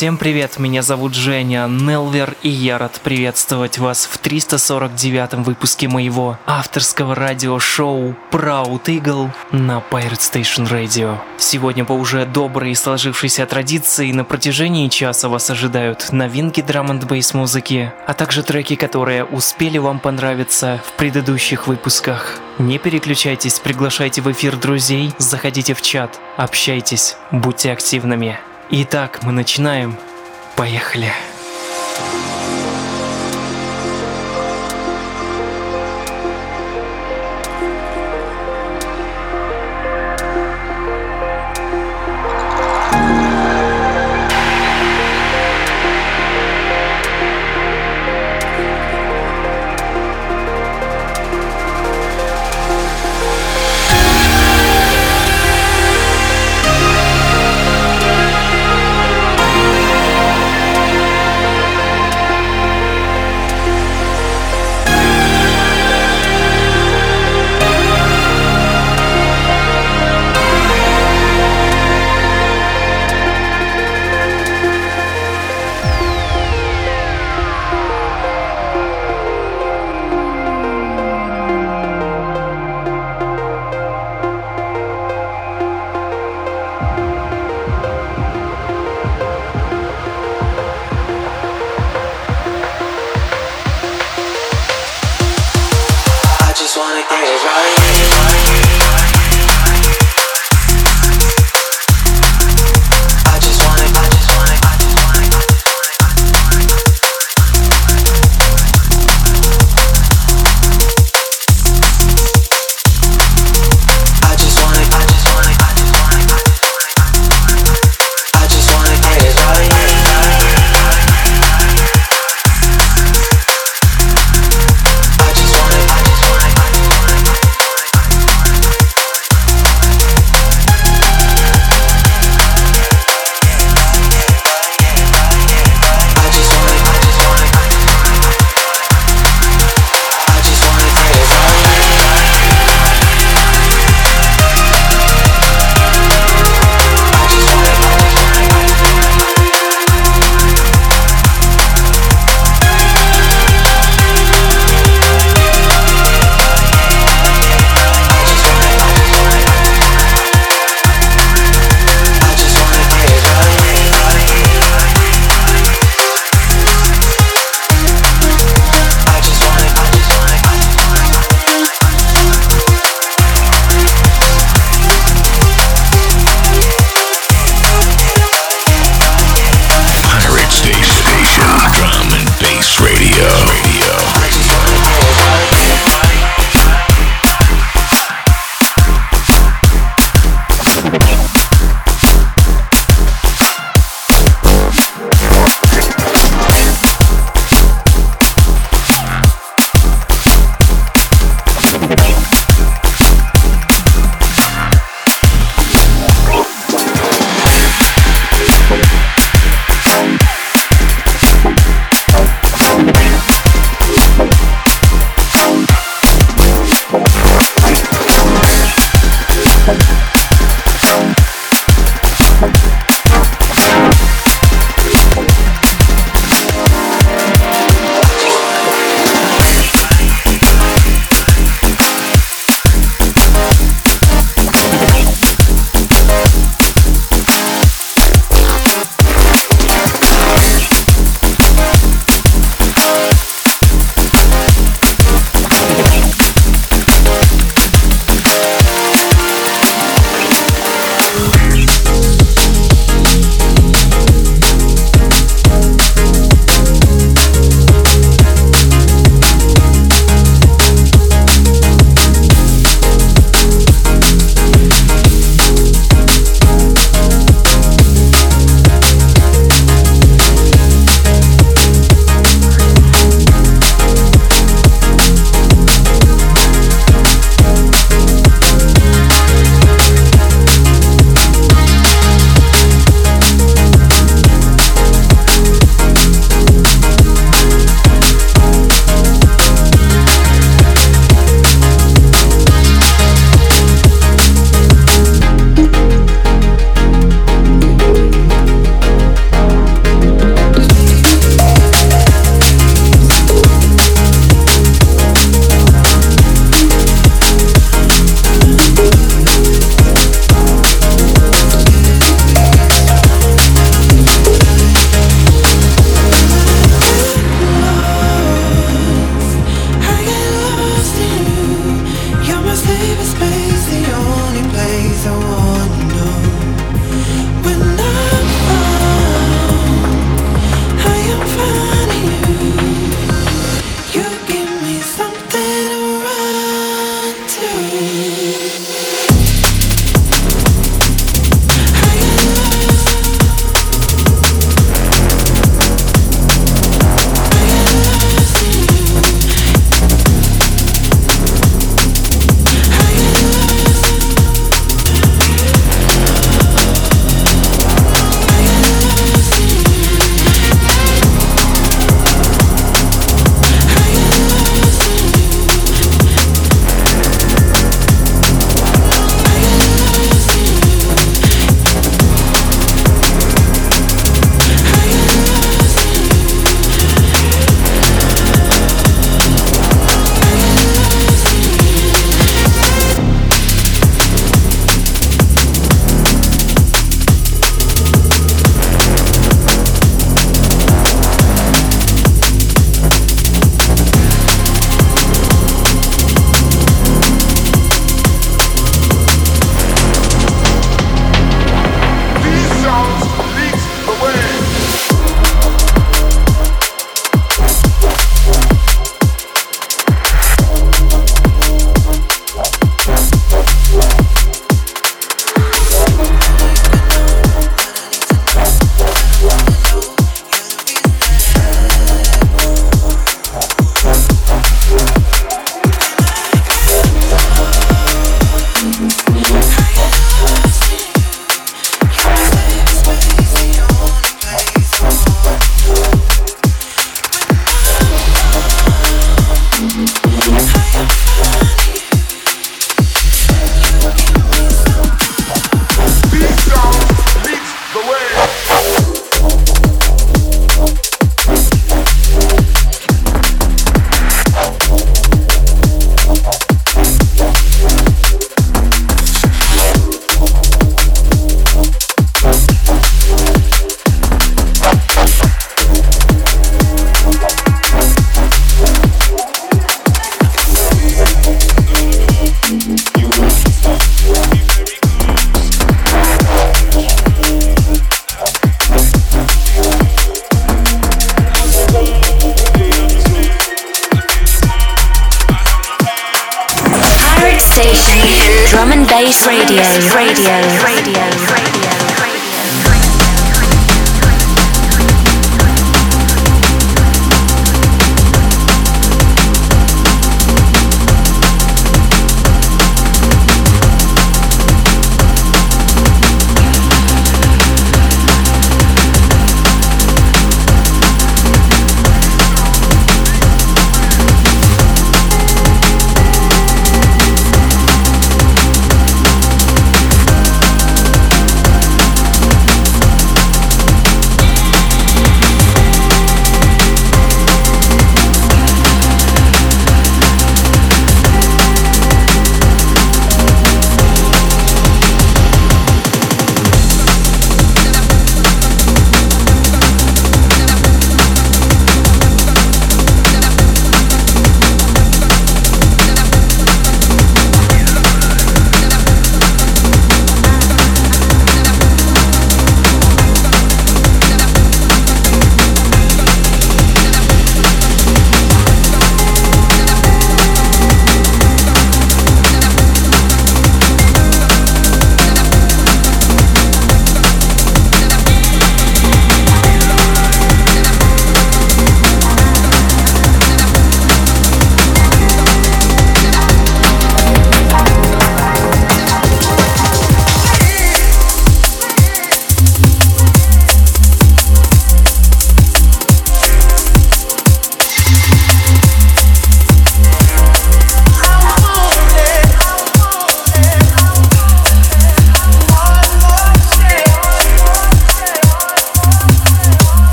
Всем привет, меня зовут Женя Нелвер, и я рад приветствовать вас в 349-м выпуске моего авторского радиошоу Proud Eagle на Pirate Station Radio. Сегодня по уже доброй и сложившейся традиции на протяжении часа вас ожидают новинки драм н музыки, а также треки, которые успели вам понравиться в предыдущих выпусках. Не переключайтесь, приглашайте в эфир друзей, заходите в чат, общайтесь, будьте активными. Итак, мы начинаем. Поехали. Thank gotta get it right.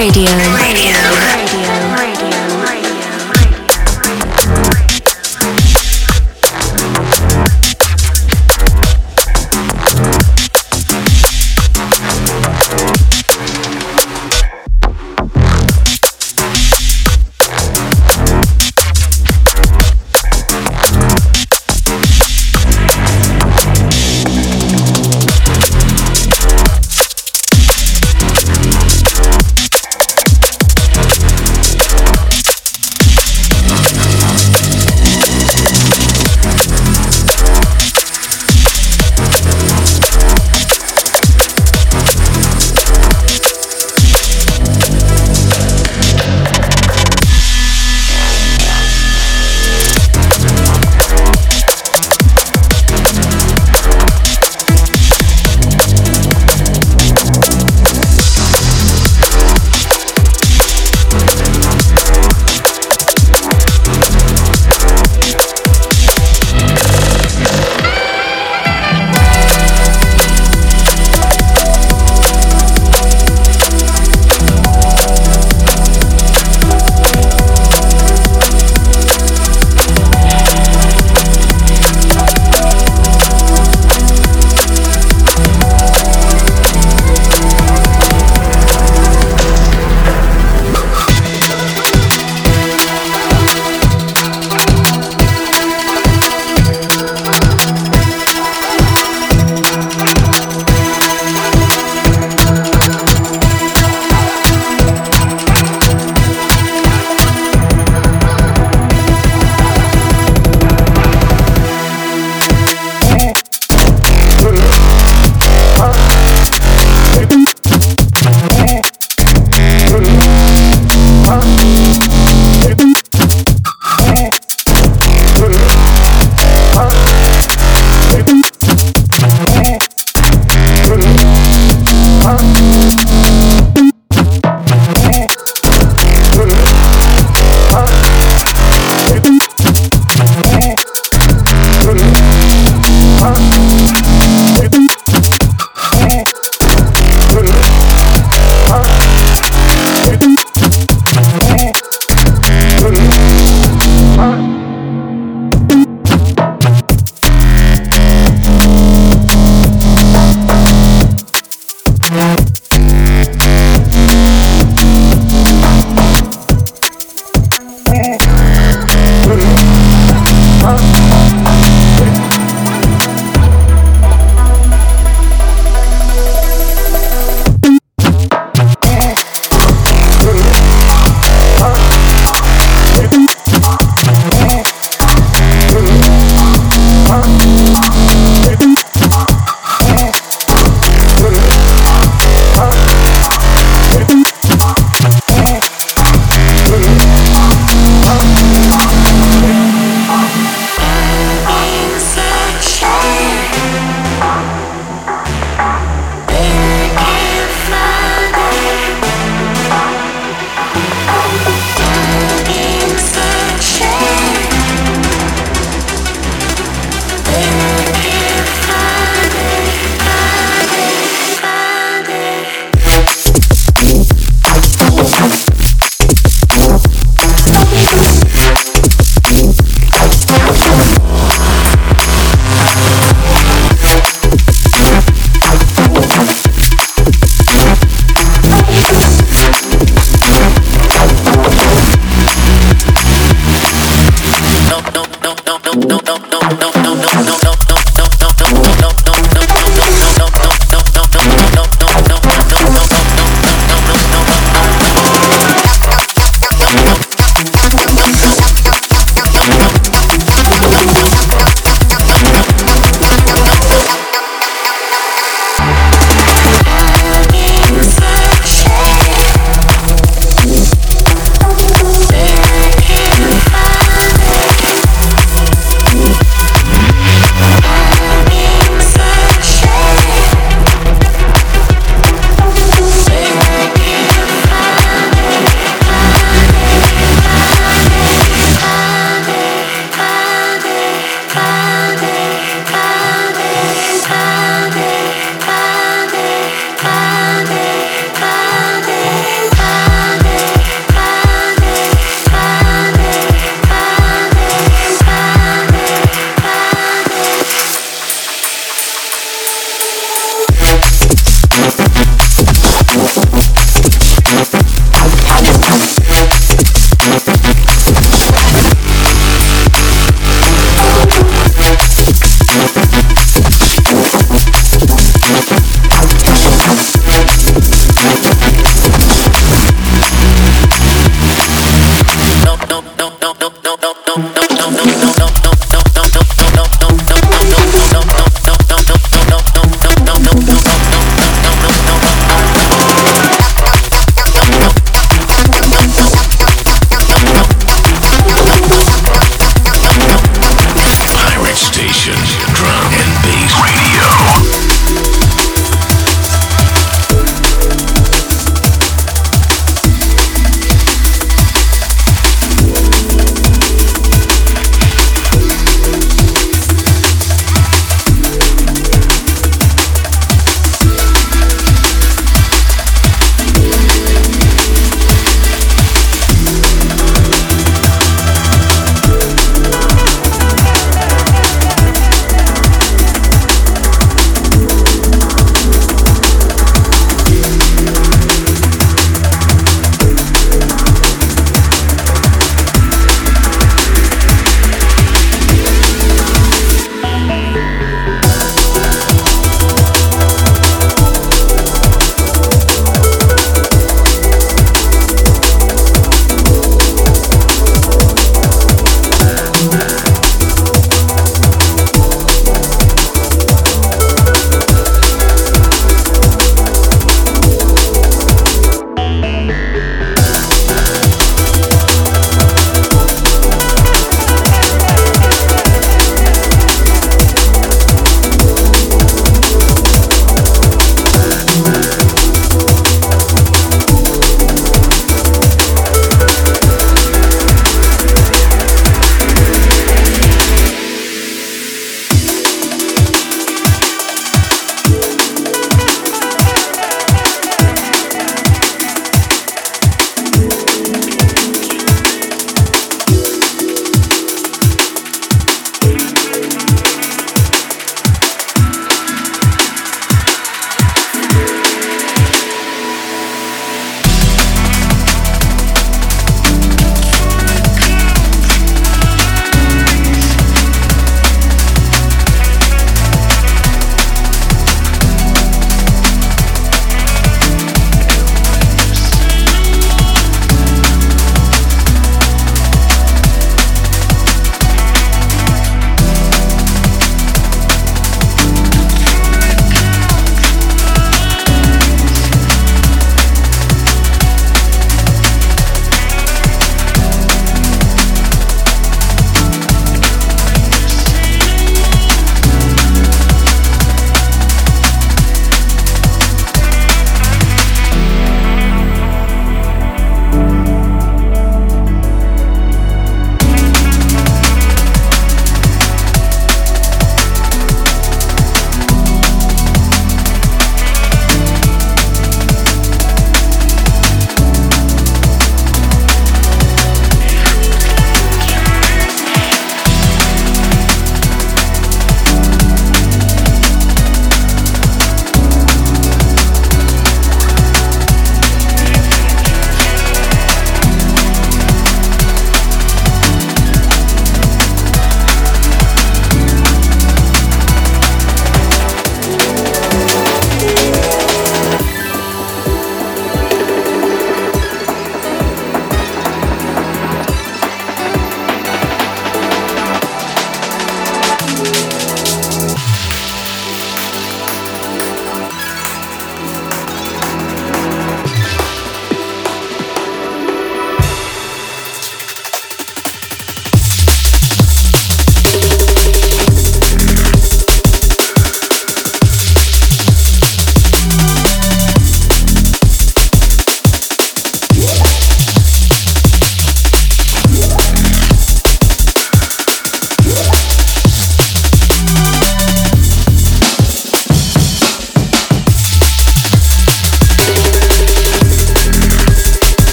Radio. Radio.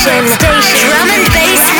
Station. Drum and bass